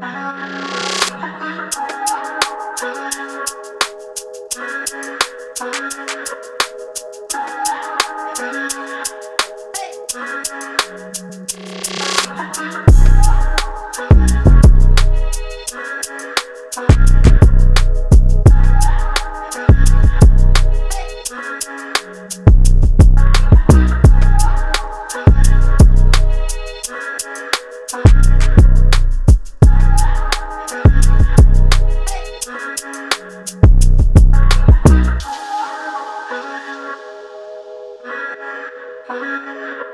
Bye. Thank you.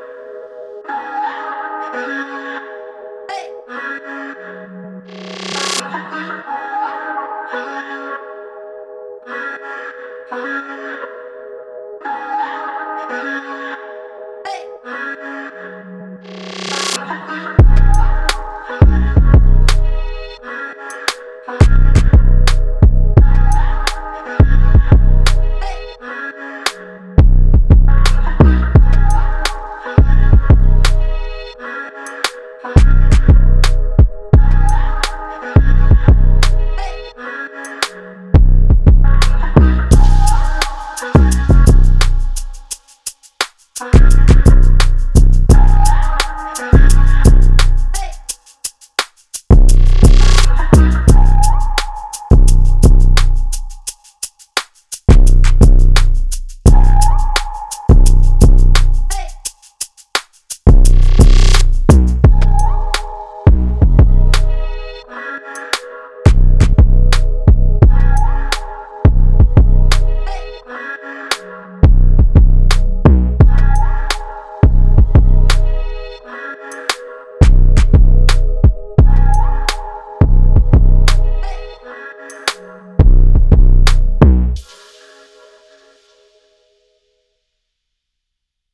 Bye.